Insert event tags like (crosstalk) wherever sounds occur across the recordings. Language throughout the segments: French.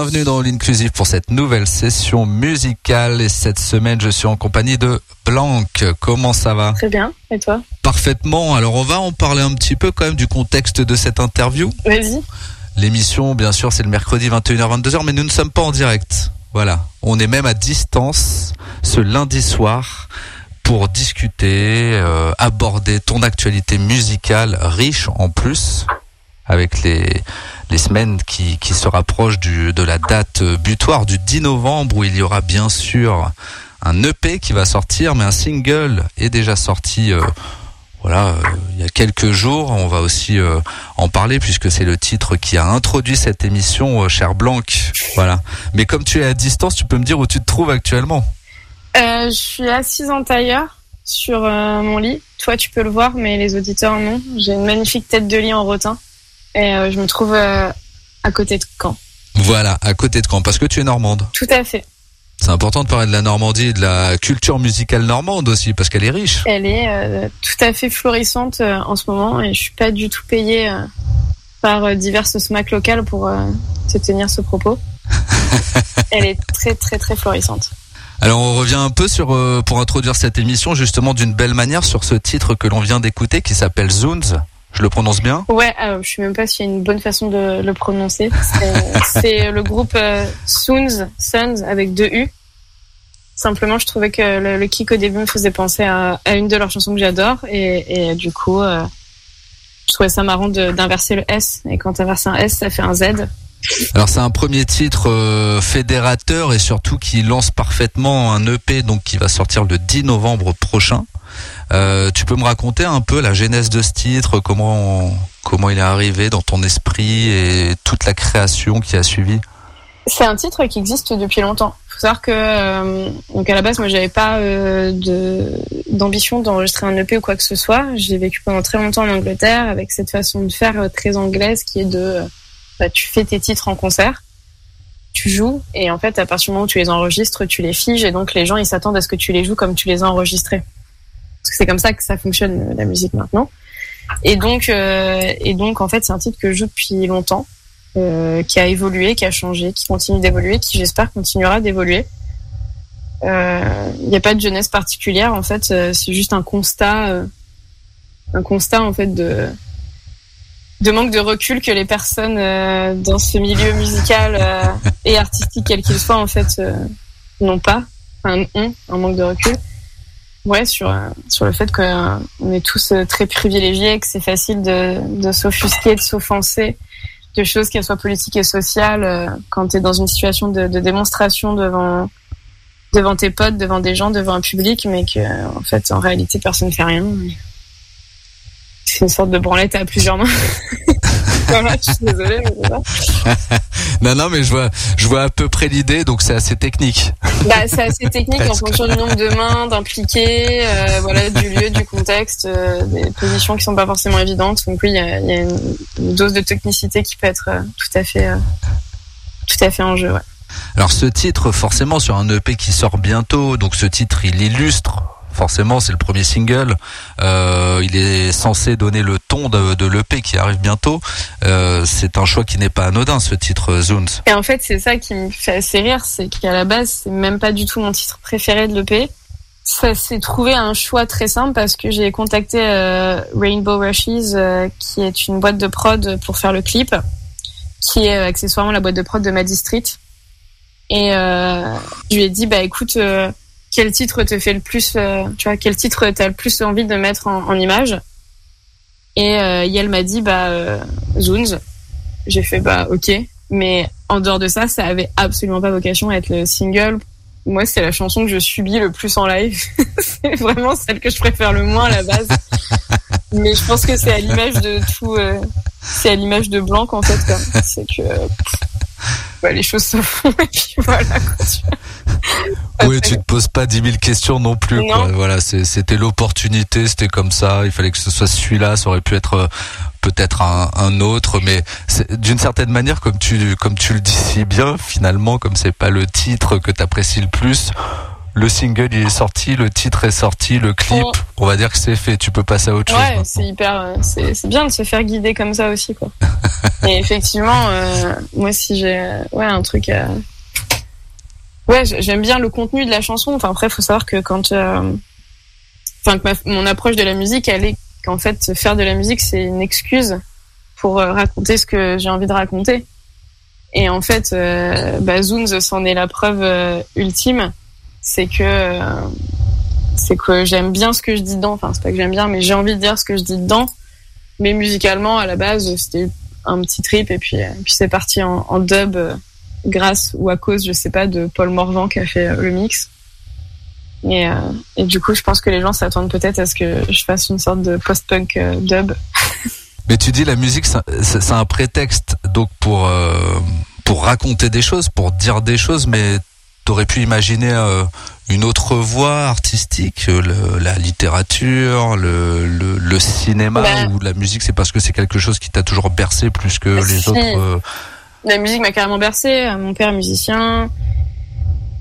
Bienvenue dans l'Inclusive pour cette nouvelle session musicale et cette semaine je suis en compagnie de Blanc. Comment ça va? Très bien. Et toi? Parfaitement. Alors on va en parler un petit peu quand même du contexte de cette interview. Vas-y. L'émission bien sûr c'est le mercredi 21h-22h mais nous ne sommes pas en direct. Voilà. On est même à distance ce lundi soir pour discuter, euh, aborder ton actualité musicale riche en plus avec les, les semaines qui, qui se rapprochent de la date butoir du 10 novembre où il y aura bien sûr un EP qui va sortir, mais un single est déjà sorti. euh, voilà, euh, il y a quelques jours, on va aussi euh, en parler puisque c'est le titre qui a introduit cette émission, cher Blanc. Voilà. Mais comme tu es à distance, tu peux me dire où tu te trouves actuellement? Je suis assise en tailleur sur mon lit. Toi, tu peux le voir, mais les auditeurs non. J'ai une magnifique tête de lit en rotin. Et euh, je me trouve euh, à côté de Caen. Voilà, à côté de Caen, parce que tu es normande. Tout à fait. C'est important de parler de la Normandie de la culture musicale normande aussi, parce qu'elle est riche. Elle est euh, tout à fait florissante en ce moment et je suis pas du tout payée par diverses SMAC locales pour euh, te tenir ce propos. (laughs) Elle est très très très florissante. Alors on revient un peu sur euh, pour introduire cette émission justement d'une belle manière sur ce titre que l'on vient d'écouter qui s'appelle Zoons. Je le prononce bien Ouais, alors, je sais même pas s'il y a une bonne façon de le prononcer. (laughs) C'est- le groupe euh, Soons, Sons avec deux U. Simplement, je trouvais que le, kick au début me faisait penser à, une de leurs chansons que j'adore et, du coup, euh, je trouvais ça marrant d'inverser le S. Et quand tu inverses un S, ça fait un Z. Alors c'est un premier titre euh, fédérateur et surtout qui lance parfaitement un EP donc qui va sortir le 10 novembre prochain. Euh, tu peux me raconter un peu la genèse de ce titre, comment comment il est arrivé dans ton esprit et toute la création qui a suivi? C'est un titre qui existe depuis longtemps. Faut savoir que euh, donc à la base, moi, j'avais pas d'ambition d'enregistrer un EP ou quoi que ce soit. J'ai vécu pendant très longtemps en Angleterre avec cette façon de faire très anglaise qui est de bah, tu fais tes titres en concert, tu joues et en fait à partir du moment où tu les enregistres, tu les figes et donc les gens ils s'attendent à ce que tu les joues comme tu les as enregistrés. Parce que c'est comme ça que ça fonctionne euh, la musique maintenant. Et donc euh, et donc en fait c'est un titre que je joue depuis longtemps euh, qui a évolué, qui a changé, qui continue d'évoluer, qui j'espère continuera d'évoluer. Euh, Il n'y a pas de jeunesse particulière en fait, euh, c'est juste un constat, euh, un constat en fait de de manque de recul que les personnes euh, dans ce milieu musical euh, et artistique quel qu'il soit en fait euh, n'ont pas, enfin ont un manque de recul. Ouais, sur euh, sur le fait qu'on est tous euh, très privilégiés, que c'est facile de de s'offusquer, de s'offenser de choses, qu'elles soient politiques et sociales, euh, quand tu es dans une situation de, de démonstration devant devant tes potes, devant des gens, devant un public, mais que en fait, en réalité, personne ne fait rien. C'est une sorte de branlette à plusieurs mains. (laughs) voilà, je suis désolée, mais. (laughs) Non non mais je vois je vois à peu près l'idée donc c'est assez technique. Bah, c'est assez technique en fonction du nombre de mains d'impliqués, euh, voilà, du lieu, du contexte, euh, des positions qui sont pas forcément évidentes. Donc oui, il y a, il y a une, dose de technicité qui peut être euh, tout à fait, tout à fait en jeu. Ouais. Alors ce titre, forcément, sur un EP qui sort bientôt, donc ce titre, il illustre. Forcément, c'est le premier single. Euh, il est censé donner le ton de, de l'EP qui arrive bientôt. Euh, c'est un choix qui n'est pas anodin, ce titre Zoons. Et en fait, c'est ça qui me fait assez rire, c'est qu'à la base, c'est même pas du tout mon titre préféré de l'EP. Ça s'est trouvé un choix très simple parce que j'ai contacté euh, Rainbow Rushes, euh, qui est une boîte de prod pour faire le clip, qui est euh, accessoirement la boîte de prod de Maddy Street. Et euh, je lui ai dit, bah écoute, euh, quel titre te fait le plus, euh, tu vois, quel titre t'as le plus envie de mettre en, en image Et euh, Yael m'a dit, bah euh, Zoons. J'ai fait, bah ok. Mais en dehors de ça, ça avait absolument pas vocation à être le single. Moi, c'est la chanson que je subis le plus en live. (laughs) c'est vraiment celle que je préfère le moins à la base. (laughs) Mais je pense que c'est à l'image de tout. c'est à l'image de Blanc en fait. C'est que bah, les choses se font et puis voilà. quoi, tu vois. (laughs) Oui, tu te poses pas dix mille questions non plus. Non. Quoi. Voilà, c'était l'opportunité, c'était comme ça. Il fallait que ce soit celui-là. Ça aurait pu être euh, peut-être un, un autre, mais d'une certaine manière, comme tu comme tu le dis si bien, finalement, comme c'est pas le titre que t'apprécies le plus. Le single il est sorti, le titre est sorti, le clip, Oh. on va dire que c'est fait. Tu peux passer à autre chose. Ouais, c'est hyper, euh, c'est bien de se faire guider comme ça aussi, quoi. (laughs) Et effectivement, euh, moi, si j'ai, euh, ouais, un truc, à... ouais, j'aime bien le contenu de la chanson. Enfin, après, faut savoir que quand, euh, enfin, que ma- mon approche de la musique, elle est qu'en fait, faire de la musique, c'est une excuse pour euh, raconter ce que j'ai envie de raconter. Et en fait, euh, bah, Zoons, c'en est la preuve euh, ultime, c'est que euh, c'est que j'aime bien ce que je dis dedans. Enfin, c'est pas que j'aime bien, mais j'ai envie de dire ce que je dis dedans. Mais musicalement, à la base, c'était un petit trip et puis, euh, puis c'est parti en, dub euh, grâce ou à cause, je sais pas, de Paul Morvan qui a fait le mix. Et, et du coup, je pense que les gens s'attendent peut-être à ce que je fasse une sorte de post-punk dub. (laughs) Mais tu dis la musique, c'est un prétexte donc pour pour raconter des choses, pour dire des choses, mais t'aurais pu imaginer euh, une autre voie artistique, euh, le- la littérature, le, le, le cinéma Ben- ou la musique, c'est parce que c'est quelque chose qui t'a toujours bercé plus que les Si. autres. euh, La musique m'a carrément bercé. Mon père musicien,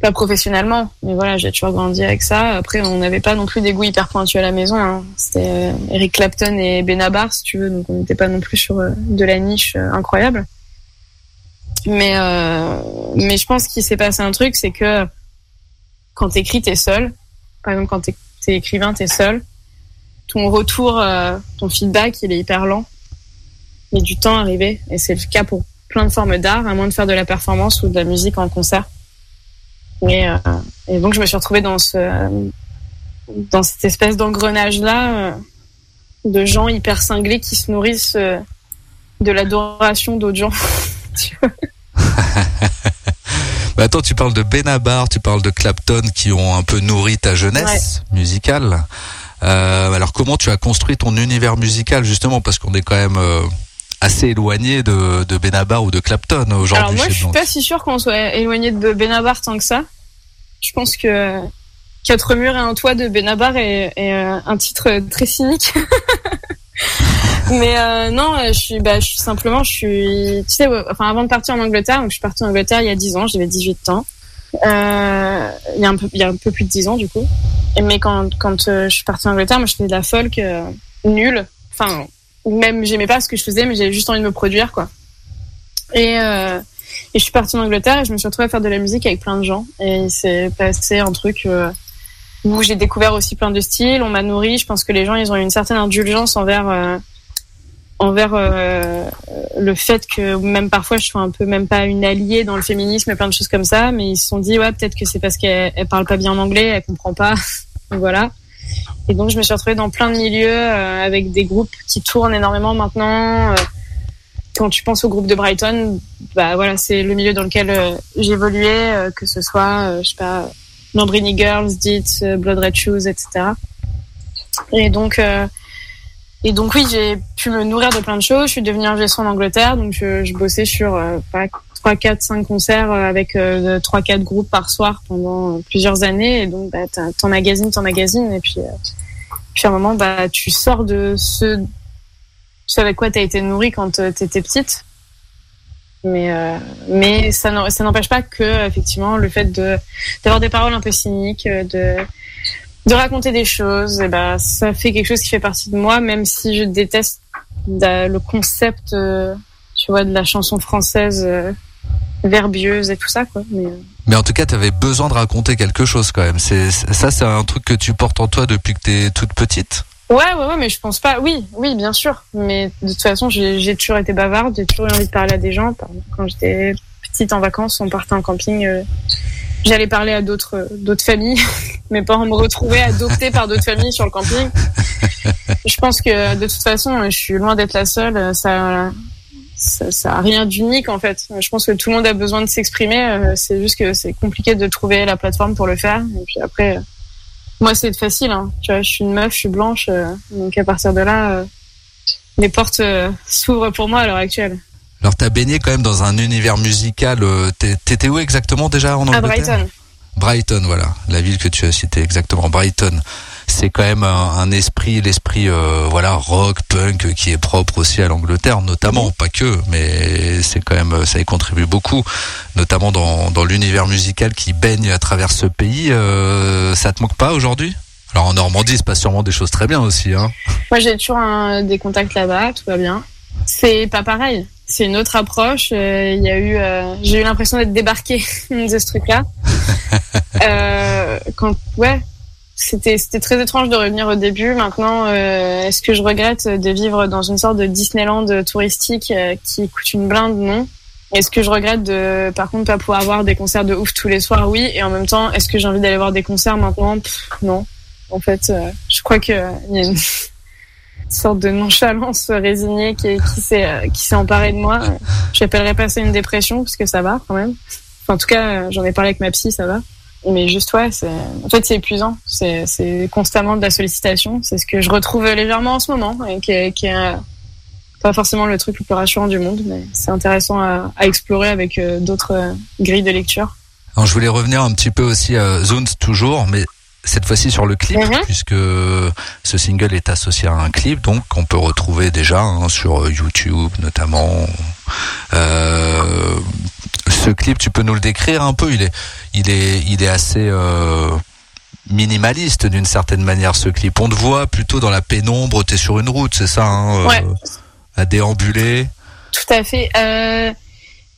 pas professionnellement, mais voilà, j'ai toujours grandi avec ça. Après, on n'avait pas non plus des goûts hyper pointus à la maison. hein. C'était Eric Clapton et Benabar, si tu veux, donc on n'était pas non plus sur de la niche incroyable. Mais euh, mais je pense qu'il s'est passé un truc, c'est que quand t'écris, t'es seul. Par exemple, quand t'es écrivain, t'es seul. Ton retour, euh, ton feedback, il est hyper lent. Il met du temps à arriver, et c'est le cas pour plein de formes d'art, à moins de faire de la performance ou de la musique en concert. Et, euh, et donc je me suis retrouvée dans ce dans cette espèce d'engrenage là de gens hyper cinglés qui se nourrissent euh, de l'adoration d'autres gens. (laughs) (laughs) Bah attends, tu parles de Benabar, tu parles de Clapton qui ont un peu nourri ta jeunesse musicale. Euh, alors comment tu as construit ton univers musical justement? Parce qu'on est quand même euh, assez éloigné de, de Benabar ou de Clapton aujourd'hui. Alors moi je suis pas si sûre qu'on soit éloigné de Benabar tant que ça. Je pense que Quatre murs et un toit de Benabar est, est, euh, un titre très cynique. (laughs) Mais euh, non, euh, je suis, bah, je suis simplement, je suis, tu sais, enfin avant de partir en Angleterre, donc je suis partie en Angleterre il y a 10 ans, j'avais 18 ans. Euh, il y a un peu, il y a un peu plus de 10 ans du coup. Mais quand quand euh, je suis partie en Angleterre, moi je faisais de la folk euh, nulle. Enfin, même j'aimais pas ce que je faisais, mais j'avais juste envie de me produire quoi. Et euh, et je suis partie en Angleterre et je me suis retrouvée à faire de la musique avec plein de gens. Et il s'est passé un truc euh, où j'ai découvert aussi plein de styles. On m'a nourri. Je pense que les gens, ils ont une certaine indulgence envers euh, envers euh, le fait que même parfois je sois un peu même pas une alliée dans le féminisme et plein de choses comme ça. Mais ils se sont dit ouais peut-être que c'est parce qu'elle elle parle pas bien en anglais, elle comprend pas. (laughs) Voilà. Et donc je me suis retrouvée dans plein de milieux euh, avec des groupes qui tournent énormément maintenant. Euh, quand tu penses au groupe de Brighton, bah voilà, c'est le milieu dans lequel euh, j'évoluais, euh, que ce soit, je sais pas, Lambrini Girls, Dit, euh, Blood Red Shoes, etc. Et donc, euh, et donc oui, j'ai pu me nourrir de plein de choses. Je suis devenue ingé en Angleterre, donc je, je bossais sur euh, pas 3, 4, 5 concerts euh, avec euh, 3, 4 groupes par soir pendant euh, plusieurs années. Et donc, bah, t'as- t'emmagasines, t'emmagasines, et puis, euh, puis à un moment, bah, tu sors de ce ce avec quoi tu as été nourri quand tu étais petite. Mais, euh, mais ça n'empêche pas que, effectivement, le fait d'avoir des paroles un peu cyniques, euh, de, raconter des choses, et ben, ça fait quelque chose qui fait partie de moi, même si je déteste la- le concept, euh, tu vois, de la chanson française verbieuse et tout ça, quoi. Mais, Mais en tout cas, tu avais besoin de raconter quelque chose quand même. C'est ça, c'est un truc que tu portes en toi depuis que t'es toute petite? Ouais, ouais, ouais, mais je pense pas. Oui, oui, bien sûr. Mais de toute façon, j'ai toujours été bavarde, j'ai toujours eu envie de parler à des gens. Quand j'étais petite en vacances, on partait en camping, euh, j'allais parler à d'autres euh, d'autres familles. (laughs) Mes parents me retrouvaient adoptée par d'autres familles sur le camping. Je pense que de toute façon, je suis loin d'être la seule. Ça, ça, ça a rien d'unique en fait. Je pense que tout le monde a besoin de s'exprimer. euh, C'est juste que c'est compliqué de trouver la plateforme pour le faire. Et puis après. Moi, c'est facile. Hein. Tu vois, je suis une meuf, je suis blanche, euh, donc à partir de là, euh, les portes euh, s'ouvrent pour moi à l'heure actuelle. Alors, t'as baigné quand même dans un univers musical. euh, T'étais où exactement déjà en À Angleterre? Brighton. Brighton, voilà, la ville que tu as citée exactement, Brighton. C'est quand même un, un esprit, l'esprit euh, voilà rock, punk qui est propre aussi à l'Angleterre, notamment, pas que, mais c'est quand même ça y contribue beaucoup, notamment dans, dans l'univers musical qui baigne à travers ce pays. Euh, ça te manque pas aujourd'hui? Alors en Normandie, il se passe sûrement des choses très bien aussi, hein. Moi, j'ai toujours un- des contacts là-bas, tout va bien. C'est pas pareil. C'est une autre approche. Euh, Il y a eu, euh, j'ai eu l'impression d'être débarqué (laughs) de ce truc-là. (laughs) euh, quand, ouais, c'était c'était très étrange de revenir au début. Maintenant, euh, est-ce que je regrette de vivre dans une sorte de Disneyland touristique euh, qui coûte une blinde Non? Est-ce que je regrette de, par contre, pas pouvoir avoir des concerts de ouf tous les soirs? Oui. Et en même temps, est-ce que j'ai envie d'aller voir des concerts maintenant? Non. En fait, euh, je crois que euh, il y a une (laughs) sorte de nonchalance résignée qui, s'est euh, qui s'est emparée de moi. J'appellerais pas ça une dépression parce que ça va quand même. En tout cas, euh, j'en ai parlé avec ma psy, ça va. Mais juste ouais, c'est en fait c'est épuisant. C'est constamment de la sollicitation. C'est ce que je retrouve légèrement en ce moment et qui est, qui est euh, pas forcément le truc le plus rassurant du monde, mais c'est intéressant à, à explorer avec euh, d'autres euh, grilles de lecture. Alors, je voulais revenir un petit peu aussi à Zones toujours, mais cette fois-ci sur le clip, Mhm. puisque ce single est associé à un clip, donc on peut retrouver déjà hein, sur YouTube notamment. Euh, ce clip, tu peux nous le décrire un peu Il est, il est, il est assez euh, minimaliste d'une certaine manière. Ce clip, on te voit plutôt dans la pénombre. T'es sur une route, c'est ça hein, Ouais. À déambuler. Tout à fait. Euh,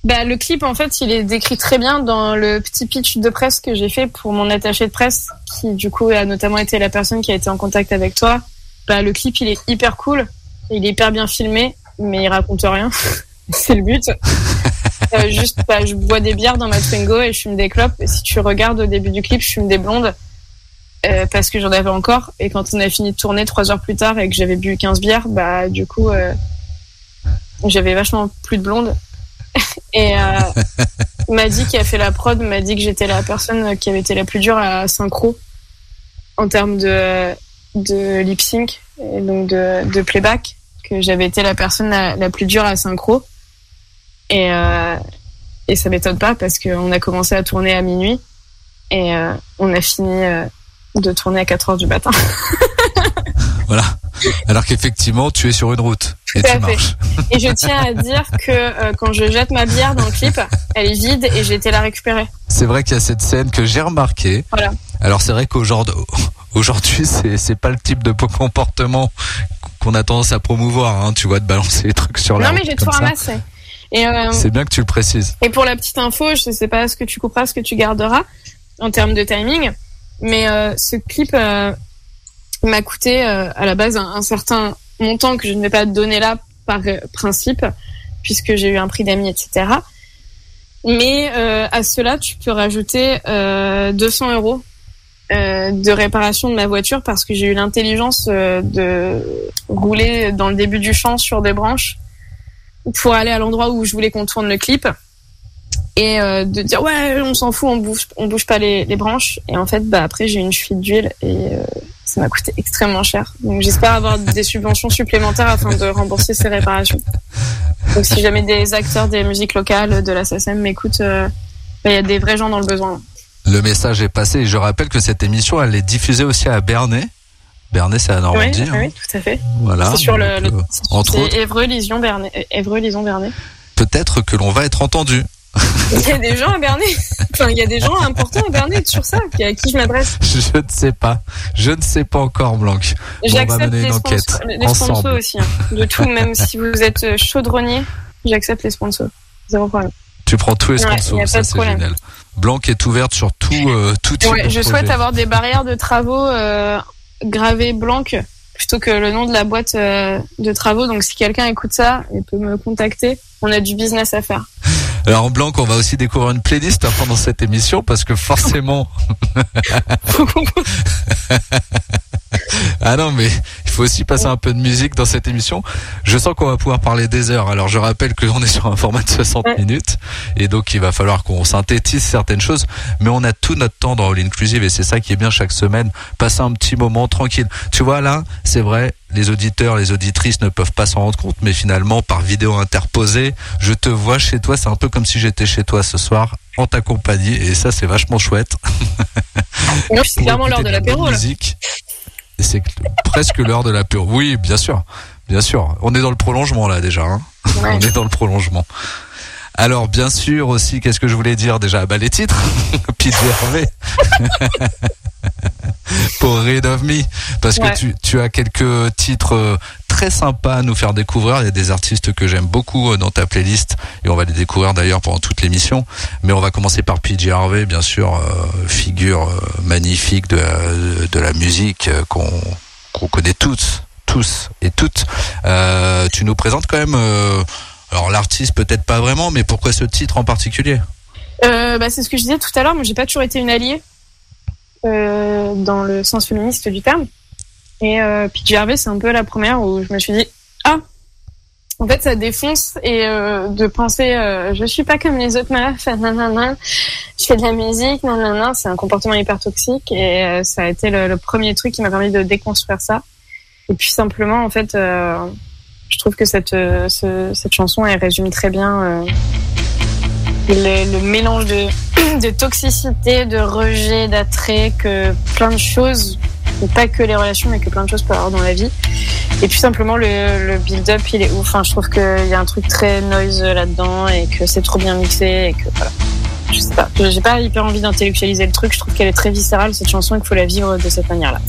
bah, le clip, en fait, il est décrit très bien dans le petit pitch de presse que j'ai fait pour mon attaché de presse, qui du coup a notamment été la personne qui a été en contact avec toi. Bah, le clip, il est hyper cool, il est hyper bien filmé, mais il raconte rien. (laughs) C'est le but. (laughs) Euh, juste, bah, je bois des bières dans ma Twingo et je fume des clopes. Et si tu regardes au début du clip, je fume des blondes. euh, parce que j'en avais encore. Et quand on a fini de tourner trois heures plus tard et que j'avais bu 15 bières, bah, du coup, euh, j'avais vachement plus de blondes. (laughs) Et (laughs) Maddy qui a fait la prod m'a dit que j'étais la personne qui avait été la plus dure à synchro en termes de, de lip sync et donc de, de playback, que j'avais été la personne la, la plus dure à synchro. Et, euh, et ça m'étonne pas parce qu'on a commencé à tourner à minuit et euh, on a fini euh, de tourner à 4 heures du matin. (laughs) Voilà. Alors qu'effectivement, tu es sur une route et Tout tu fait. Et je tiens à dire que euh, quand je jette ma bière dans le clip, elle est vide et j'ai été la récupérer. C'est vrai qu'il y a cette scène que j'ai remarqué. Voilà. Alors c'est vrai qu'aujourd'hui, aujourd'hui, c'est pas le type de comportement qu'on a tendance à promouvoir. Hein, tu vois, de balancer les trucs sur la Non, mais j'ai tout ramassé. Et, euh, C'est bien que tu le précises. et pour la petite info, je sais pas ce que tu couperas, ce que tu garderas en termes de timing, mais euh, ce clip euh, m'a coûté euh, à la base un, un certain montant que je ne vais pas te donner là par euh, principe, puisque j'ai eu un prix d'amis, etc. Mais euh, à cela, tu peux rajouter euh, 200 euros euh, de réparation de ma voiture parce que j'ai eu l'intelligence euh, de rouler dans le début du champ sur des branches pour aller à l'endroit où je voulais qu'on tourne le clip. Et euh, de dire ouais on s'en fout on bouge on bouge pas les, branches. Et en fait bah après j'ai une fuite d'huile et euh, ça m'a coûté extrêmement cher. Donc j'espère avoir (laughs) des subventions supplémentaires afin de rembourser ces réparations. Donc si jamais des acteurs des musiques locales de la SACEM m'écoutent euh, bah, il y a des vrais gens dans le besoin. Le message est passé. Et je rappelle que cette émission, elle est diffusée aussi à Bernay. Bernay, c'est à Normandie. oui, hein. oui, tout à fait Voilà. c'est sur le, Donc, le euh, entre autres, Évreux Lison Bernay euh, Évreux Lison Bernay peut-être que l'on va être entendu. il y a des gens à Bernay (laughs) enfin il y a des gens importants à Bernay sur ça à qui je m'adresse Je ne sais pas. Je ne sais pas encore, Blanc. Bon, on va J'accepte mener les, une enquête sponsors, les sponsors ensemble. aussi. hein. De tout, même si vous êtes euh, chaudronnier, j'accepte les sponsors. Zéro problème. Tu prends tous les Ouais, sponsors, pas ça c'est génial. Blanc est ouverte sur tout, euh, tout type Ouais, de je projet. souhaite avoir des barrières de travaux euh, gravées blanques plutôt que le nom de la boîte euh, de travaux. Donc si quelqu'un écoute ça, il peut me contacter. On a du business à faire. Alors en Blanc, on va aussi découvrir une playlist pendant cette émission parce que forcément. ah non, mais il faut aussi passer un peu de musique dans cette émission. Je sens qu'on va pouvoir parler des heures. Alors je rappelle qu'on est sur un format de 60 Ouais. minutes et donc il va falloir qu'on synthétise certaines choses. Mais on a tout notre temps dans All Inclusive et c'est ça qui est bien chaque semaine. Passer un petit moment tranquille. Tu vois là, c'est vrai, les auditeurs, les auditrices ne peuvent pas s'en rendre compte, mais finalement par vidéo interposée, je te vois chez toi. C'est un peu comme si j'étais chez toi ce soir en ta compagnie et ça c'est vachement chouette. (laughs) Non, c'est clairement l'heure de la l'apéro. là. musique. Et c'est presque l'heure de l'apéro. Oui, bien sûr. Bien sûr. On est dans le prolongement là déjà. Hein. Ouais. (laughs) On est dans le prolongement. Alors bien sûr aussi, qu'est-ce que je voulais dire déjà? Bah les titres. (laughs) Pete Hervé. (laughs) Pour Rid of Me. Parce Ouais. que tu, tu as quelques titres euh, très sympas à nous faire découvrir. Il y a des artistes que j'aime beaucoup euh, dans ta playlist et on va les découvrir d'ailleurs pendant toute l'émission. Mais on va commencer par PJ Harvey, bien sûr, euh, figure magnifique de, la- de la musique qu'on qu'on connaît tous, tous et toutes. Euh, tu nous présentes quand même, euh, alors l'artiste peut-être pas vraiment, mais pourquoi ce titre en particulier Euh, bah, c'est ce que je disais tout à l'heure. Moi, j'ai pas toujours été une alliée euh, dans le sens féministe du terme. Et euh, PJ Harvey, c'est un peu la première où je me suis dit ah, en fait, ça défonce et euh, de penser je suis pas comme les autres meufs, nanana, je fais de la musique, nanana, c'est un comportement hyper toxique et ça a été le, premier truc qui m'a permis de déconstruire ça. Et puis simplement, en fait, je trouve que cette euh, ce- cette chanson elle résume très bien. euh, le, mélange de, (clears throat) de toxicité, de rejet, d'attrait, que plein de choses, pas que les relations, mais que plein de choses peuvent avoir dans la vie. Et puis simplement le, le build-up, il est ouf. Enfin, je trouve qu'il y a un truc très noise là-dedans et que c'est trop bien mixé et que voilà. Je sais pas, j'ai pas hyper envie d'intellectualiser le truc. Je trouve qu'elle est très viscérale cette chanson et qu'il faut la vivre de cette manière-là.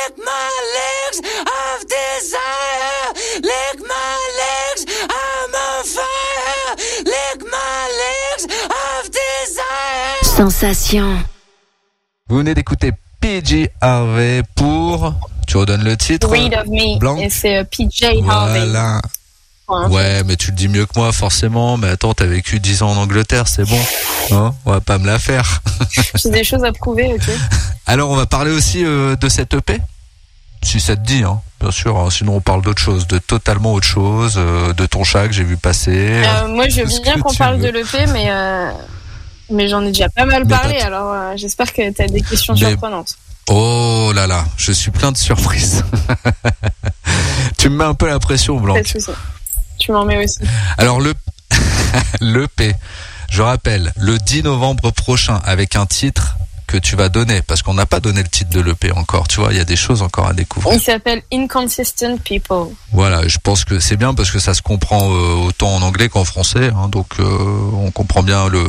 Lick my legs of desire. Lick my legs, I'm on fire. Lick my legs of desire. Sensation. Vous venez d'écouter PJ Harvey pour. Tu redonnes le titre Read of Me. Blanc. Et c'est euh, PJ Harvey. Voilà. Hein. Ouais, mais tu le dis mieux que moi, forcément. Mais attends, t'as vécu 10 ans en Angleterre, c'est bon. Hein on va pas me la faire. (laughs) J'ai des choses à prouver, ok. (laughs) Alors, on va parler aussi euh, de cette EP. Si ça te dit, hein. Bien sûr, hein. sinon on parle d'autre chose, de totalement autre chose, euh, de ton chat que j'ai vu passer. Euh, moi, je veux bien qu'on parle veux. de l'EP, mais, mais j'en ai déjà pas mal Mais parlé, alors j'espère que tu as des questions Mais- surprenantes. Oh là là, je suis plein de surprises. (laughs) Tu me mets un peu la pression, Blanc. Tu m'en mets aussi. Alors le (laughs) l'EP, je rappelle, le 10 novembre prochain avec un titre que tu vas donner parce qu'on n'a pas donné le titre de l'EP encore, tu vois, il y a des choses encore à découvrir. Il s'appelle Inconsistent People. Voilà, je pense que c'est bien parce que ça se comprend euh, autant en anglais qu'en français, hein, donc euh, on comprend bien le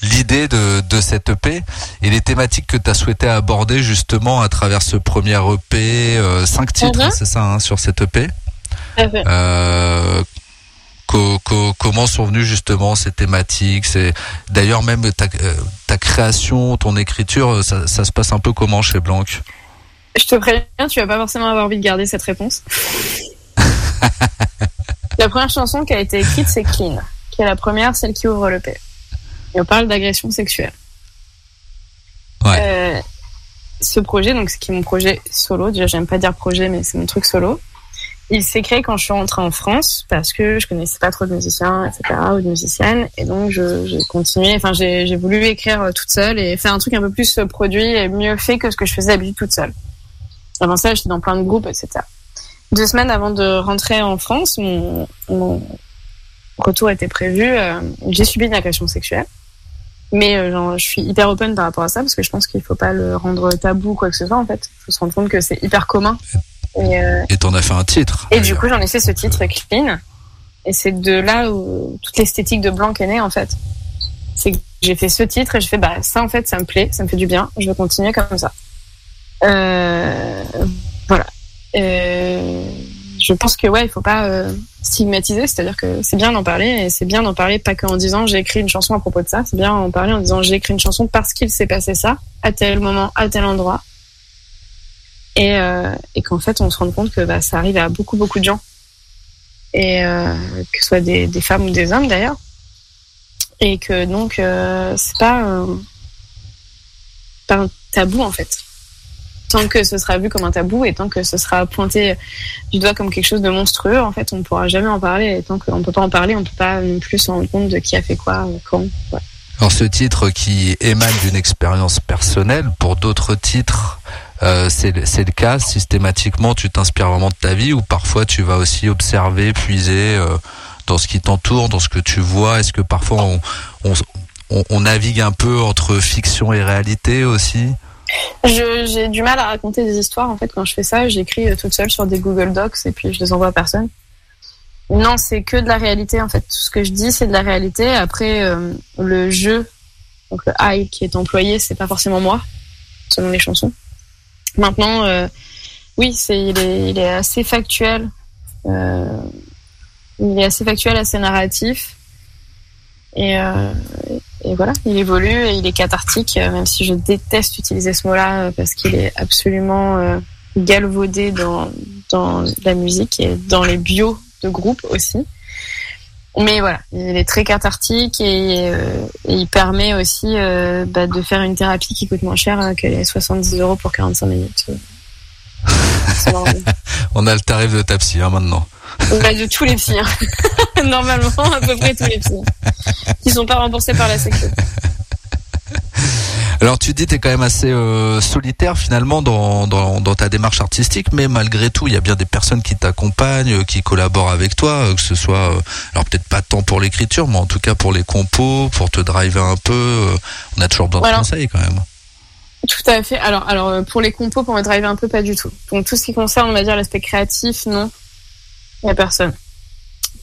l'idée de, de cette EP et les thématiques que tu as souhaité aborder justement à travers ce premier EP, euh, cinq titres, Mhm. hein, c'est ça, hein, sur cette EP. Euh, co- co- comment sont venues justement ces thématiques? C'est d'ailleurs même ta, euh, ta création, ton écriture, ça, ça se passe un peu comment chez Blanc? Je te préviens, tu vas pas forcément avoir envie de garder cette réponse. (laughs) la première chanson qui a été écrite, c'est Clean, qui est la première, celle qui ouvre le P. Et on parle d'agression sexuelle. Ouais. Euh, ce projet, donc c'est qui est mon projet solo, déjà j'aime pas dire projet, mais c'est mon truc solo. Il s'est créé quand je suis rentrée en France parce que je connaissais pas trop de musiciens, etc., ou de musiciennes, et donc j'ai continué. Enfin, j'ai voulu écrire euh, toute seule et faire un truc un peu plus euh, produit et mieux fait que ce que je faisais d'habitude toute seule. Avant ça, j'étais dans plein de groupes, etc. Deux semaines avant de rentrer en France, mon, retour était prévu. euh, j'ai subi une agression sexuelle. Mais genre, je suis hyper open par rapport à ça parce que je pense qu'il faut pas le rendre tabou ou quoi que ce soit en fait. Il faut se rendre compte que c'est hyper commun. Et, euh, Et t'en as fait un titre. et du coup, j'en ai fait ce titre Clean. Et c'est de là où toute l'esthétique de Blanc est née, en fait. C'est que j'ai fait ce titre et je fais, bah, ça, en fait, ça me plaît, ça me fait du bien, je vais continuer comme ça. Euh, voilà. Euh, je pense que, ouais, il faut pas euh, stigmatiser, c'est-à-dire que c'est bien d'en parler et c'est bien d'en parler pas qu'en disant j'ai écrit une chanson à propos de ça, c'est bien d'en parler en disant j'ai écrit une chanson parce qu'il s'est passé ça, à tel moment, à tel endroit. Et, euh, et qu'en fait, on se rend compte que bah, ça arrive à beaucoup, beaucoup de gens. Et euh, que ce soit des, femmes ou des hommes d'ailleurs. Et que donc, euh, c'est pas, un tabou en fait. Tant que ce sera vu comme un tabou et tant que ce sera pointé du doigt comme quelque chose de monstrueux, en fait, on ne pourra jamais en parler. Et tant qu'on ne peut pas en parler, on ne peut pas non plus se rendre compte de qui a fait quoi, quand. Ouais. Alors ce titre qui émane d'une expérience personnelle, pour d'autres titres, euh, c'est le cas. Systématiquement, tu t'inspires vraiment de ta vie ou parfois tu vas aussi observer, puiser euh, dans ce qui t'entoure, dans ce que tu vois. Est-ce que parfois on, navigue un peu entre fiction et réalité aussi? J'ai du mal à raconter des histoires. En fait, quand je fais ça, j'écris euh, toute seule sur des Google Docs et puis je les envoie à personne. Non, c'est que de la réalité. En fait, tout ce que je dis, c'est de la réalité. Après, le jeu, donc le I qui est employé, c'est pas forcément moi, selon les chansons. Maintenant, euh, oui, c'est il est, il est assez factuel. Euh, il est assez factuel, assez narratif. Et, euh, et voilà, il évolue et il est cathartique, euh, même si je déteste utiliser ce mot-là euh, parce qu'il est absolument galvaudé dans, dans la musique et dans les bios de groupe aussi. Mais voilà, il est très cathartique et, euh, et il permet aussi euh, bah, de faire une thérapie qui coûte moins cher euh, que les 70 euros pour 45 minutes. (laughs) On a le tarif de ta psy hein, maintenant. Bah, de tous les psys. hein. (laughs) Normalement, à peu près tous les psys. Qui sont pas remboursés par la sécu. (laughs) Alors tu dis t'es quand même assez euh, solitaire finalement dans, dans, dans ta démarche artistique, mais malgré tout il y a bien des personnes qui t'accompagnent, euh, qui collaborent avec toi, euh, que ce soit euh, alors peut-être pas tant pour l'écriture, mais en tout cas pour les compos, pour te driver un peu. euh, on a toujours besoin Voilà. de conseils quand même. Tout à fait. Alors, alors pour les compos, pour me driver un peu, pas du tout. Donc tout ce qui concerne, on va dire l'aspect créatif, non, il y a personne.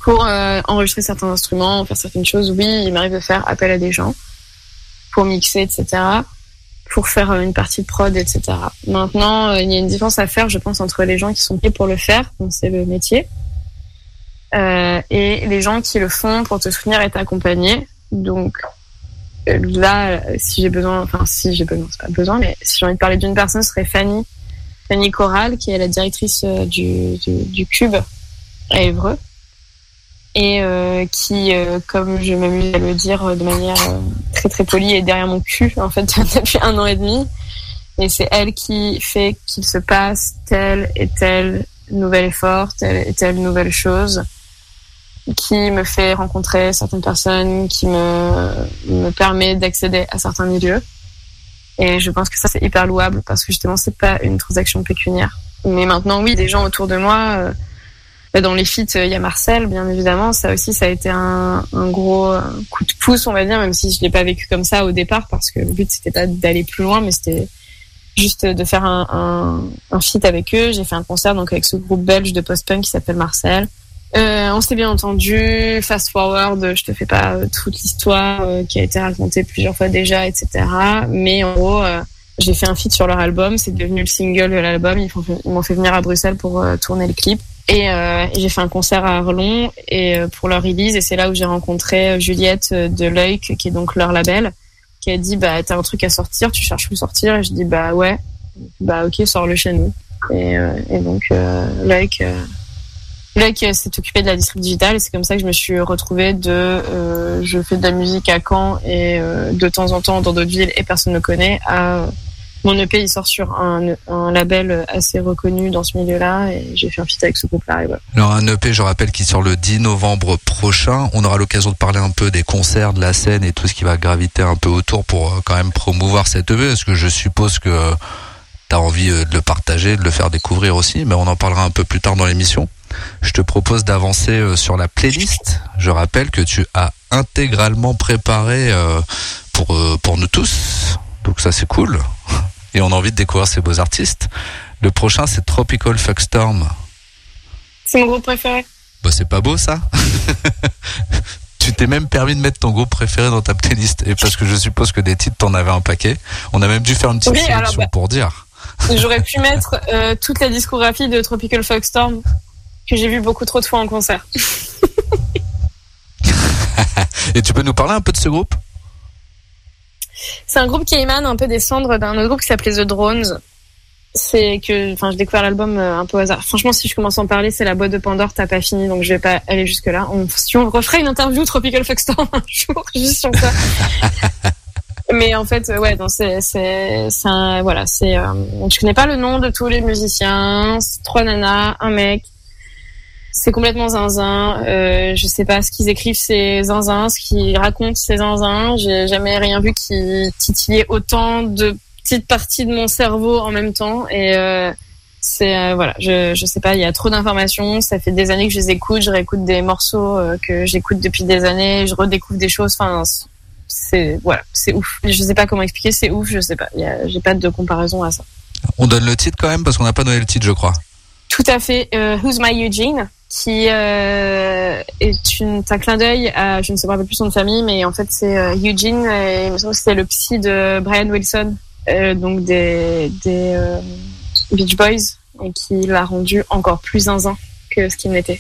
Pour enregistrer certains instruments, faire certaines choses, oui, il m'arrive de faire appel à des gens pour mixer, etc. Pour faire euh, une partie de prod, etc. Maintenant, euh, il y a une différence à faire, je pense, entre les gens qui sont payés pour le faire, donc c'est le métier, euh, et les gens qui le font pour te soutenir et t'accompagner. Donc euh, là, si j'ai besoin, enfin si j'ai besoin, c'est pas besoin, mais si j'ai envie de parler d'une personne, ce serait Fanny, Fanny Corral, qui est la directrice du, du, du Cube à Évreux, et euh, qui, euh, comme je m'amuse à le dire euh, de manière euh, très très polie, est derrière mon cul en fait (laughs) depuis un an et demi. Et c'est elle qui fait qu'il se passe telle et telle nouvelle effort, telle et telle nouvelle chose qui me fait rencontrer certaines personnes, qui me, me permet d'accéder à certains milieux. Et je pense que ça, c'est hyper louable parce que justement, c'est pas une transaction pécuniaire. Mais maintenant, oui, des gens autour de moi, euh, dans les feats, il y a Marcel, bien évidemment. Ça aussi, ça a été un, gros euh, coup de pouce, on va dire, même si je l'ai pas vécu comme ça au départ, parce que le but c'était pas d'aller plus loin, mais c'était juste de faire un, un, feat avec eux. J'ai fait un concert donc avec ce groupe belge de post-punk qui s'appelle Marcel. Euh, on s'est bien entendu. Fast forward, je te fais pas euh, toute l'histoire euh, qui a été racontée plusieurs fois déjà, etc. Mais en gros, euh, j'ai fait un feat sur leur album. C'est devenu le single de l'album. Ils m'ont fait venir à Bruxelles pour euh, tourner le clip. Et, euh, j'ai fait un concert à Arlon et euh, pour leur release. Et c'est là où j'ai rencontré euh, Juliette euh, de Loïc, qui est donc leur label, qui a dit bah t'as un truc à sortir, tu cherches où sortir. Et je dis bah ouais, bah ok, sors-le chez nous. Et, euh, et donc euh, euh, s'est occupé de la distrib digitale et c'est comme ça que je me suis retrouvée de je fais de la musique à Caen et de temps en temps dans d'autres villes et personne ne connaît à mon EP il sort sur un, label assez reconnu dans ce milieu-là et j'ai fait un feat avec ce groupe-là voilà. Alors un EP, je rappelle, qui sort le 10 novembre prochain. On aura l'occasion de parler un peu des concerts, de la scène et tout ce qui va graviter un peu autour pour euh, quand même promouvoir cet EP. Parce que je suppose que tu as envie euh, de le partager, de le faire découvrir aussi. Mais on en parlera un peu plus tard dans l'émission. Je te propose d'avancer euh, sur la playlist. Je rappelle que tu as intégralement préparé pour, pour nous tous. Donc ça c'est cool. Et on a envie de découvrir ces beaux artistes. Le prochain c'est Tropical Fuckstorm. C'est mon groupe préféré. Bah c'est pas beau ça (laughs) Tu t'es même permis de mettre ton groupe préféré dans ta playlist et parce que je suppose que des titres t'en avais un paquet. On a même dû faire une petite Oui, sélection bah- pour dire. (laughs) J'aurais pu mettre euh, toute la discographie de Tropical Foxstorm que j'ai vu beaucoup trop de fois en concert. (laughs) Et tu peux nous parler un peu de ce groupe? C'est un groupe qui émane un peu des cendres d'un autre groupe qui s'appelait The Drones. C'est que, enfin, j'ai découvert l'album euh, un peu au hasard. Franchement, si je commence à en parler, c'est la boîte de Pandore, t'as pas fini, donc je vais pas aller jusque là. On, si on referait une interview Tropical Foxstorm un (laughs) jour, juste sur ça. (laughs) Mais en fait, ouais, non, c'est, c'est, c'est voilà, c'est, euh, je connais pas le nom de tous les musiciens. Trois nanas, un mec. C'est complètement zinzin. Euh, je sais pas ce qu'ils écrivent, c'est zinzin. Ce qu'ils racontent, c'est zinzin. J'ai jamais rien vu qui titillait autant de petites parties de mon cerveau en même temps. Et euh, c'est euh, voilà, je je sais pas. Il y a trop d'informations. Ça fait des années que je les écoute. Je réécoute des morceaux que j'écoute depuis des années. Je redécouvre des choses. Enfin, c'est voilà, c'est ouf. Je sais pas comment expliquer. C'est ouf. Je sais pas. J'ai pas de comparaison à ça. On donne le titre quand même parce qu'on n'a pas donné le titre je crois. Tout à fait. Euh, Who's My Eugene, qui euh, est une, un clin d'œil à, je ne sais pas plus son famille, mais en fait c'est euh, Eugene, et il me semble que c'était le psy de Brian Wilson, euh, donc des, des euh, Beach Boys, et qui l'a rendu encore plus zinzin que ce qu'il n'était.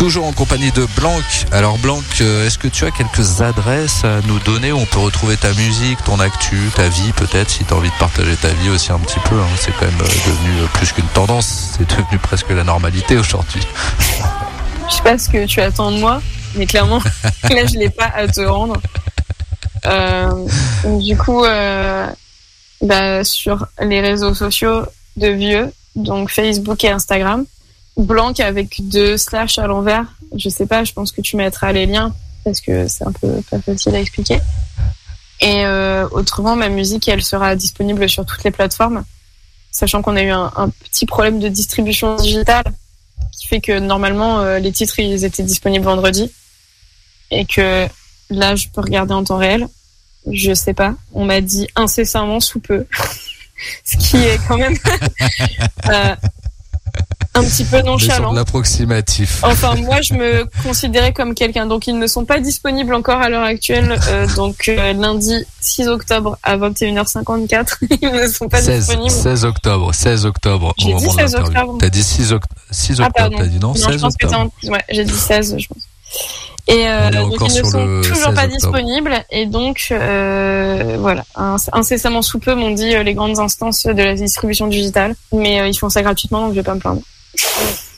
Toujours en compagnie de Blanc. Alors Blanc, euh, est-ce que tu as quelques adresses à nous donner où on peut retrouver ta musique, ton actu, ta vie peut-être, si tu as envie de partager ta vie aussi un petit peu. hein. C'est quand même euh, devenu euh, plus qu'une tendance, c'est devenu presque la normalité aujourd'hui. Je sais pas ce que tu attends de moi, mais clairement, (laughs) là, je l'ai pas à te rendre. Euh, du coup, euh, bah, sur les réseaux sociaux de vieux, donc Facebook et Instagram, blanc avec deux slash à l'envers. Je sais pas, je pense que tu mettras les liens parce que c'est un peu pas facile à expliquer. Et euh, autrement, ma musique, elle sera disponible sur toutes les plateformes, sachant qu'on a eu un, petit problème de distribution digitale qui fait que normalement euh, les titres ils étaient disponibles vendredi et que là je peux regarder en temps réel. Je sais pas. On m'a dit incessamment sous peu, (laughs) ce qui est quand même (laughs) euh, un petit peu nonchalant. l'approximatif. Enfin, moi, je me considérais comme quelqu'un. Donc, ils ne sont pas disponibles encore à l'heure actuelle. Euh, donc, euh, lundi 6 octobre à 21h54, (laughs) ils ne sont pas 16, disponibles. 16 octobre, 16 octobre J'ai dit moment de 16 l'interview. octobre. T'as dit 6, oct- 6 Ah, octobre, pardon. t'as dit non, Non, 16 je pense que octobre. en... ouais, j'ai dit 16, je pense. Et euh, donc ils ne sont toujours 16 pas octobre. disponibles et donc euh, voilà, Inc- incessamment sous peu m'ont dit euh, les grandes instances de la distribution digitale, mais euh, ils font ça gratuitement donc je vais pas me plaindre.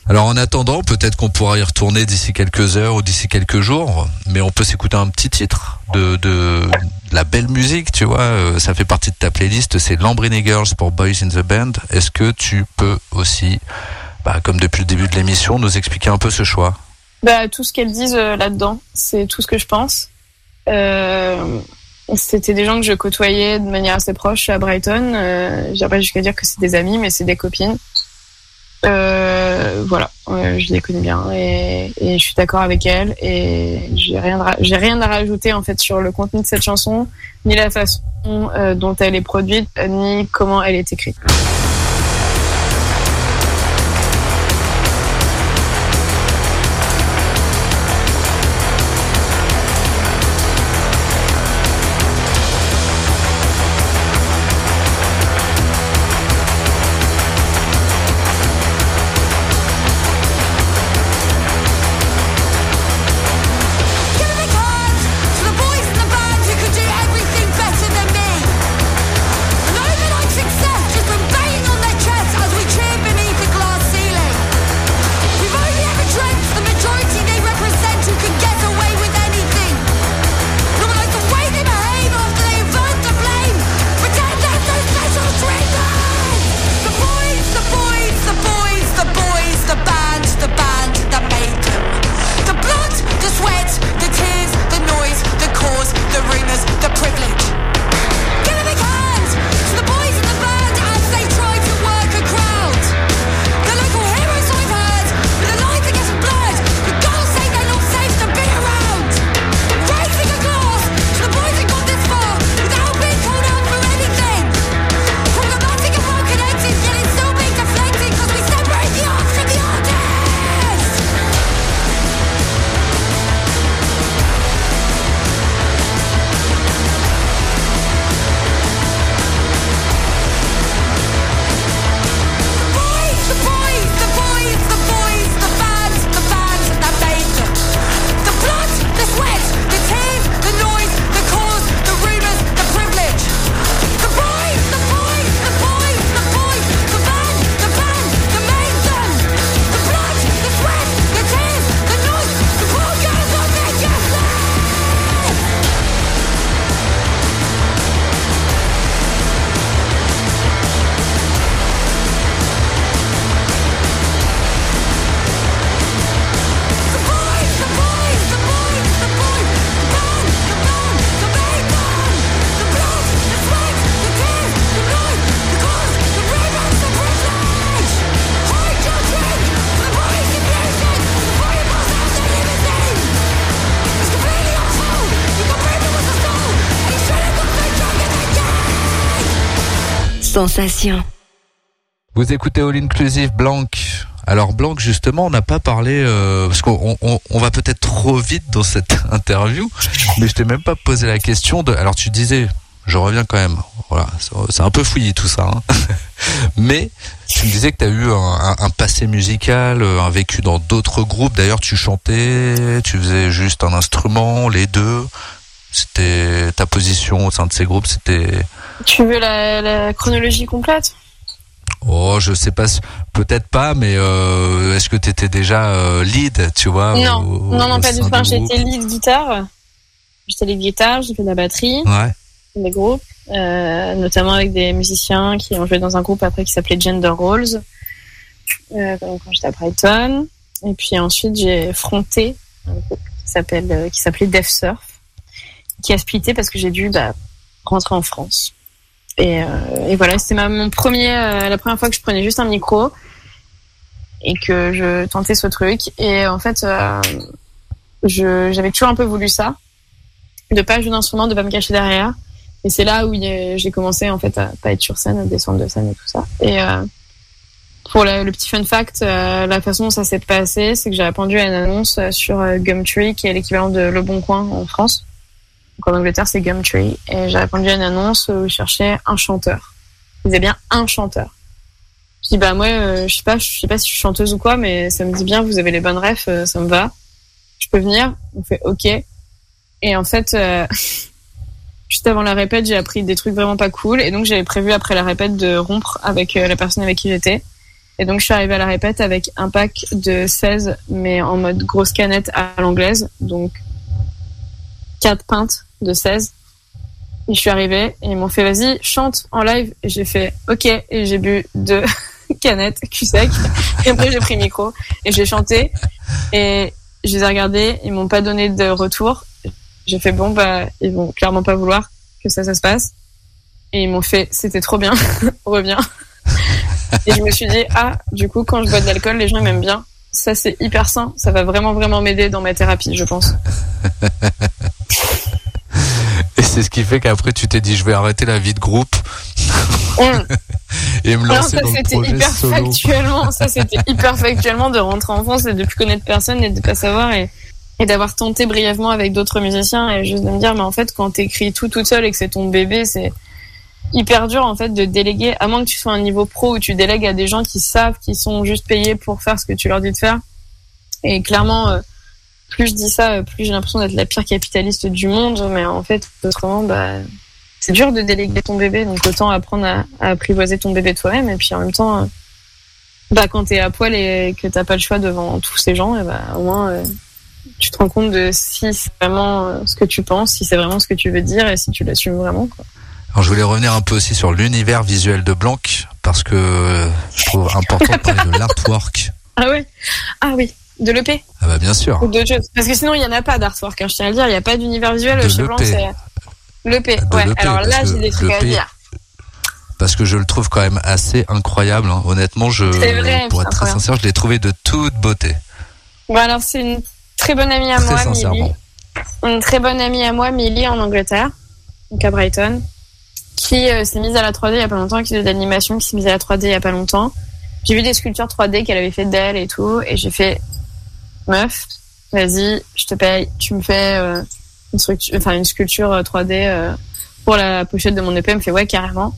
Alors en attendant, peut-être qu'on pourra y retourner d'ici quelques heures ou d'ici quelques jours, mais on peut s'écouter un petit titre de, la belle musique, tu vois, euh, ça fait partie de ta playlist, c'est Lambrini Girls pour Boys in the Band. Est-ce que tu peux aussi, bah, comme depuis le début de l'émission, nous expliquer un peu ce choix? Bah tout ce qu'elles disent euh, là-dedans, c'est tout ce que je pense. Euh, c'était des gens que je côtoyais de manière assez proche à Brighton. Pas jusqu'à dire que c'est des amis, mais c'est des copines. Euh, voilà, je les connais bien et, je suis d'accord avec elles et j'ai rien, rien à rajouter en fait sur le contenu de cette chanson, ni la façon euh, dont elle est produite, ni comment elle est écrite. Vous écoutez All Inclusive Blanc. Alors Blanc, justement, on n'a pas parlé euh, parce qu'on on, on va peut-être trop vite dans cette (laughs) interview, mais je t'ai même pas posé la question de. Alors tu disais Je reviens quand même. Voilà, c'est- un peu fouillis tout ça. hein. (laughs) Mais tu me disais que tu as eu un, un- un passé musical, euh, un vécu dans d'autres groupes. D'ailleurs, tu chantais, tu faisais juste un instrument, les deux. C'était ta position au sein de ces groupes. C'était Tu veux la, la chronologie complète? Oh, je sais pas, peut-être pas, mais euh, est-ce que tu étais déjà euh, lead, tu vois Non, au- non, non, pas du tout. J'étais lead guitare. J'étais lead guitare, j'ai fait de la batterie, Ouais. des groupes, euh, notamment avec des musiciens qui ont joué dans un groupe après qui s'appelait Gender Roles, quand j'étais à Brighton. Et puis ensuite, j'ai fronté un groupe qui s'appelle, qui s'appelait Def Surf, qui a splitté parce que j'ai dû bah, rentrer en France. Et, euh, et voilà, c'était mon premier, euh, la première fois que je prenais juste un micro et que je tentais ce truc. Et en fait, euh, j'avais toujours un peu voulu ça, de pas jouer d'instrument, de pas me cacher derrière. Et c'est là où j'ai commencé en fait à pas être sur scène, à descendre de scène et tout ça. Et pour le, petit fun fact, la façon dont ça s'est passé, c'est que j'ai répondu à une annonce sur Gumtree, qui est l'équivalent de Le Bon Coin en France. Donc en Angleterre, c'est Gumtree. Et j'ai répondu à une annonce où je cherchais un chanteur. Ils disaient bien un chanteur. Je dis bah moi, euh, je sais pas, je sais pas si je suis chanteuse ou quoi, mais ça me dit bien, vous avez les bonnes refs, euh, ça me va. Je peux venir? On fait ok. Et en fait, euh, (laughs) juste avant la répète, j'ai appris des trucs vraiment pas cool. Et donc j'avais prévu après la répète de rompre avec la personne avec qui j'étais. Et donc je suis arrivée à la répète avec un pack de 16, mais en mode grosse canette à l'anglaise. Donc 4 pintes de 16. Et je suis arrivée et ils m'ont fait vas-y, chante en live. Et j'ai fait ok. Et j'ai bu deux (laughs) canettes cul sec. Et après j'ai pris le micro et j'ai chanté. Et je les ai regardés, ils m'ont pas donné de retour. J'ai fait bon bah ils vont clairement pas vouloir que ça ça se passe. Et ils m'ont fait c'était trop bien, (laughs) reviens. Et je me suis dit ah du coup quand je bois de l'alcool les gens ils m'aiment bien. Ça c'est hyper sain, ça va vraiment vraiment m'aider dans ma thérapie je pense. (laughs) Et c'est ce qui fait qu'après tu t'es dit je vais arrêter la vie de groupe (laughs) et me Non, lancer ça dans le c'était projet hyper solo. factuellement. Ça c'était (laughs) hyper factuellement de rentrer en France et de plus connaître personne et de pas savoir et, et d'avoir tenté brièvement avec d'autres musiciens et juste de me dire mais en fait quand t'écris tout toute seule et que c'est ton bébé c'est hyper dur en fait de déléguer à moins que tu sois un niveau pro où tu délègues à des gens qui savent qui sont juste payés pour faire ce que tu leur dis de faire et clairement euh, plus je dis ça euh, plus j'ai l'impression d'être la pire capitaliste du monde mais en fait autrement bah c'est dur de déléguer ton bébé, donc autant apprendre à, à apprivoiser ton bébé toi-même. Et puis en même temps, euh, bah, quand t'es à poil et que t'as pas le choix devant tous ces gens, et bah, au moins tu te rends compte de si c'est vraiment ce que tu penses, si c'est vraiment ce que tu veux dire et si tu l'assumes vraiment. Quoi. Alors je voulais revenir un peu aussi sur l'univers visuel de Blanc parce que je trouve important de parler de l'artwork. (laughs) Ah ouais Ah oui, de l'EP Ah bah bien sûr. ou choses. Parce que sinon, il y en a pas d'artwork, hein, je tiens à le dire. Il n'y a pas d'univers visuel De chez Blanc, l'EP. De Ouais, alors là, j'ai des trucs à dire. parce que je le trouve quand même assez incroyable. hein. Honnêtement, je, vrai, pour être très sincère, je l'ai trouvé de toute beauté. Bon, alors, c'est une très bonne amie à Très moi, Milly. sincèrement. une très bonne amie à moi, Millie, en Angleterre, donc à Brighton, qui euh, s'est mise à la 3D il y a pas longtemps, qui fait de l'animation, qui s'est mise à la 3D il y a pas longtemps. J'ai vu des sculptures 3D qu'elle avait fait d'elle et tout, et j'ai fait, meuf, vas-y, je te paye, tu me fais euh, une, structure, enfin, une sculpture euh, 3D euh, pour la pochette de mon EP. Elle me fait, ouais, carrément.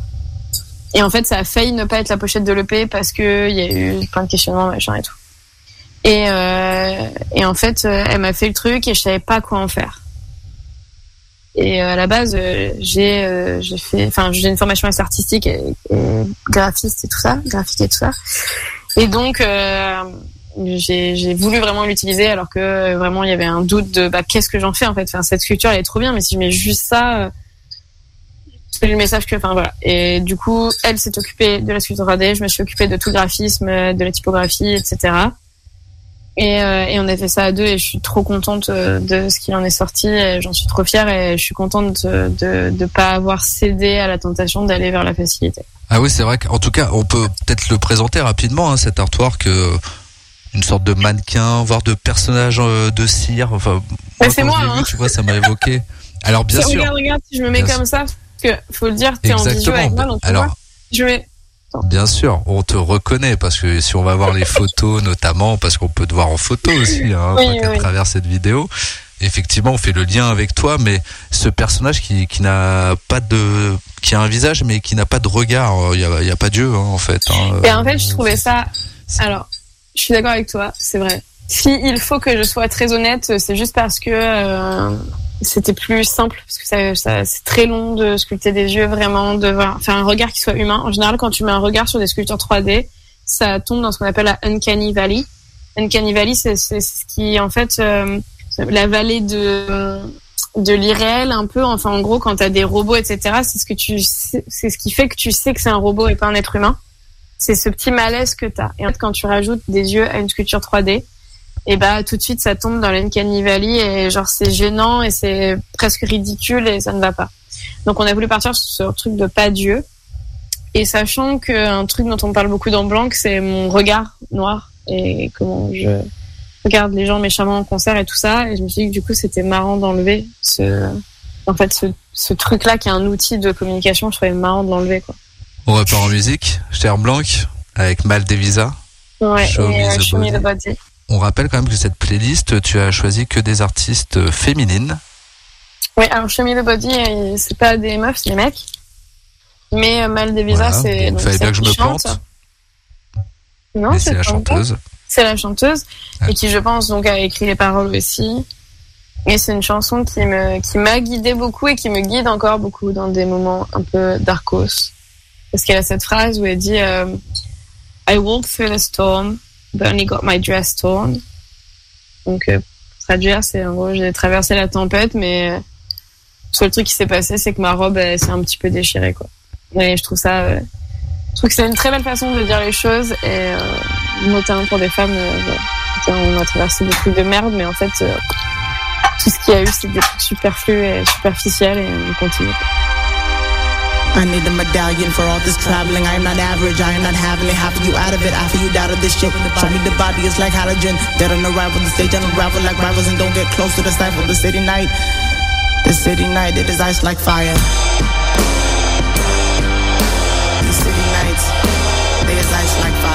Et en fait, ça a failli ne pas être la pochette de l'EP parce que il y a eu plein de questionnements, machin et tout. Et, euh, et en fait, euh, elle m'a fait le truc et je savais pas quoi en faire. Et euh, à la base, euh, j'ai euh, j'ai fait, enfin, j'ai une formation assez artistique et, et graphiste et tout ça, graphique et tout ça. Et donc, euh, j'ai voulu vraiment l'utiliser alors que vraiment il y avait un doute de bah qu'est-ce que j'en fais en fait? Enfin, cette sculpture elle est trop bien, mais si je mets juste ça. C'est le message que, enfin voilà. Et du coup, elle s'est occupée de la sculpture 3D, je me suis occupée de tout le graphisme, de la typographie, etc. Et, euh, et on a fait ça à deux et je suis trop contente euh, de ce qu'il en est sorti et j'en suis trop fière et je suis contente de, de, de pas avoir cédé à la tentation d'aller vers la facilité. Ah oui, c'est vrai qu'en tout cas, on peut peut-être le présenter rapidement, hein, cet artwork. euh, une sorte de mannequin, voire de personnage euh, de cire. Enfin, Mais c'est moi, vu, hein. tu vois, ça m'a évoqué. Alors bien (laughs) sûr, Regarde, regarde, si je me mets Bien comme ça, parce que faut le dire, t'es en visio exactement. avec moi, donc tu Alors, vois, je mets. Bien sûr, on te reconnaît parce que si on va voir les (laughs) photos notamment, parce qu'on peut te voir en photo aussi, hein, Oui, oui. travers cette vidéo. effectivement, on fait le lien avec toi, mais ce personnage qui, qui n'a pas de, qui a un visage, mais qui n'a pas de regard, il y a, y a pas Dieu, hein, en fait. hein. Et en fait, je trouvais ça. Alors, je suis d'accord avec toi, c'est vrai. Si il faut que je sois très honnête, c'est juste parce que euh, c'était plus simple, parce que ça, ça- c'est très long de sculpter des yeux, vraiment, de voir- faire un regard qui soit humain. En général, quand tu mets un regard sur des sculptures 3D, ça tombe dans ce qu'on appelle la Uncanny Valley. Uncanny Valley, c'est ce qui, en fait, euh, la vallée de de l'irréel un peu enfin en gros quand t'as des robots etc c'est ce que tu c'est ce qui fait que tu sais que c'est un robot et pas un être humain c'est ce petit malaise que t'as et en fait quand tu rajoutes des yeux à une sculpture 3D et bah tout de suite ça tombe dans l'uncanny valley et genre c'est gênant et c'est presque ridicule et ça ne va pas donc on a voulu partir sur ce truc de pas Dieu et sachant qu'un truc dont on parle beaucoup dans Blanc c'est mon regard noir et comment je regarde les gens méchamment en concert et tout ça et je me suis dit que du coup c'était marrant d'enlever ce en fait ce, ce truc là qui est un outil de communication je trouvais marrant de l'enlever quoi On repart en musique. Cher Blanc, avec Mal Devisa. ouais Show et me euh, the body. On rappelle quand même que cette playlist, tu as choisi que des artistes féminines. oui alors Show me the body euh, c'est pas des meufs c'est des mecs mais euh, Mal Devisa Voilà. c'est donc fallait bien celle que je qui me chante. plante. non c'est la chanteuse. c'est la chanteuse Ah. et qui je pense donc a écrit les paroles aussi et c'est une chanson qui me qui m'a guidée beaucoup et qui me guide encore beaucoup dans des moments un peu darkos parce qu'elle a cette phrase où elle dit euh, I walked through the storm only got my dress torn. Donc euh, pour traduire c'est en gros j'ai traversé la tempête mais euh, le seul truc qui s'est passé c'est que ma robe s'est un petit peu déchirée quoi. Et je trouve ça euh, je trouve que c'est une très belle façon de dire les choses et euh, notamment pour des femmes, euh, on a traversé des trucs de merde, mais en fait, euh, tout ce qu'il y a eu, c'est des trucs superflus et superficiels et on continue. I need a medallion for all this traveling. I am not average. I am not having it. Half of you out of it. Half of you of this shit. Show me the body is like halogen. Dead on arrival. The stage unravel like rivals and don't get close to the stifle. The city night. The city night. It is ice like fire. These city nights. They is ice like fire.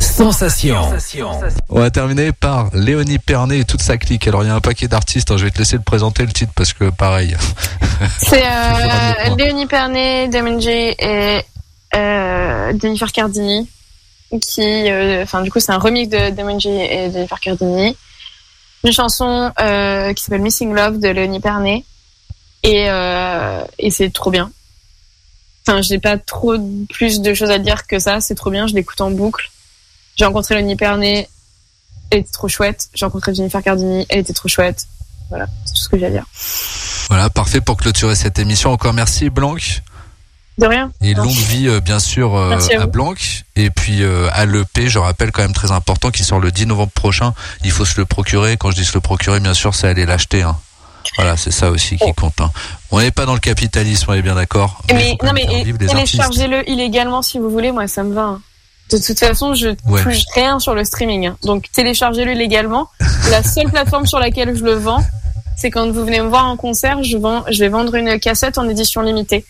Sensation. Sensation. On va terminer par Léonie Pernet et toute sa clique. Alors il y a un paquet d'artistes, hein, je vais te laisser le présenter le titre parce que pareil. (laughs) C'est euh. Léonie Pernet, Damon J et euh, Jennifer Cardini. Qui, euh, enfin, du coup, c'est un remix de Damon J et Jennifer Cardini. Une chanson euh, qui s'appelle Missing Love de Léonie Pernet. Et, euh, et c'est trop bien. Enfin, j'ai pas trop plus de choses à dire que ça. C'est trop bien. Je l'écoute en boucle. J'ai rencontré Léonie Pernet. Elle était trop chouette. J'ai rencontré Jennifer Cardini. Elle était trop chouette. Voilà, c'est tout ce que j'ai à dire. Voilà, parfait pour clôturer cette émission. Encore merci Blanc. De rien. Et longue vie, euh, bien sûr, euh, à à. Blanc. Et puis euh, à l'EP, je rappelle quand même très important, qui sort le 10 novembre prochain. Il faut se le procurer. Quand je dis se le procurer, bien sûr, c'est aller l'acheter. hein. Voilà, c'est ça aussi qui Oh. compte. hein. On n'est pas dans le capitalisme, on est bien d'accord. Mais, quand non, mais artistes. téléchargez-le illégalement si vous voulez, moi ça me va. hein. De toute façon, je Ouais. touche rien sur le streaming. hein. Donc téléchargez-le légalement. La seule (laughs) plateforme sur laquelle je le vends, c'est quand vous venez me voir en concert, je, vends, je vais vendre une cassette en édition limitée.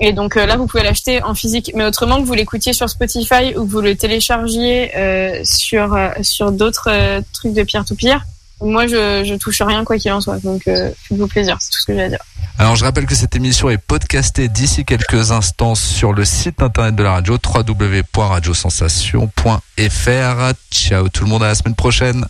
Et donc euh, là, vous pouvez l'acheter en physique. Mais autrement, que vous l'écoutiez sur Spotify ou que vous le téléchargiez euh, sur, euh, sur d'autres trucs de peer-to-peer, moi je, je touche rien quoi qu'il en soit. Donc euh, faites-vous plaisir, c'est tout ce que j'ai à dire. Alors je rappelle que cette émission est podcastée d'ici quelques instants sur le site internet de la radio www.radiosensation.fr. Ciao tout le monde à la semaine prochaine.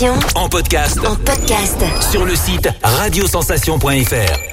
En podcast. En podcast. Sur le site radiosensation.fr.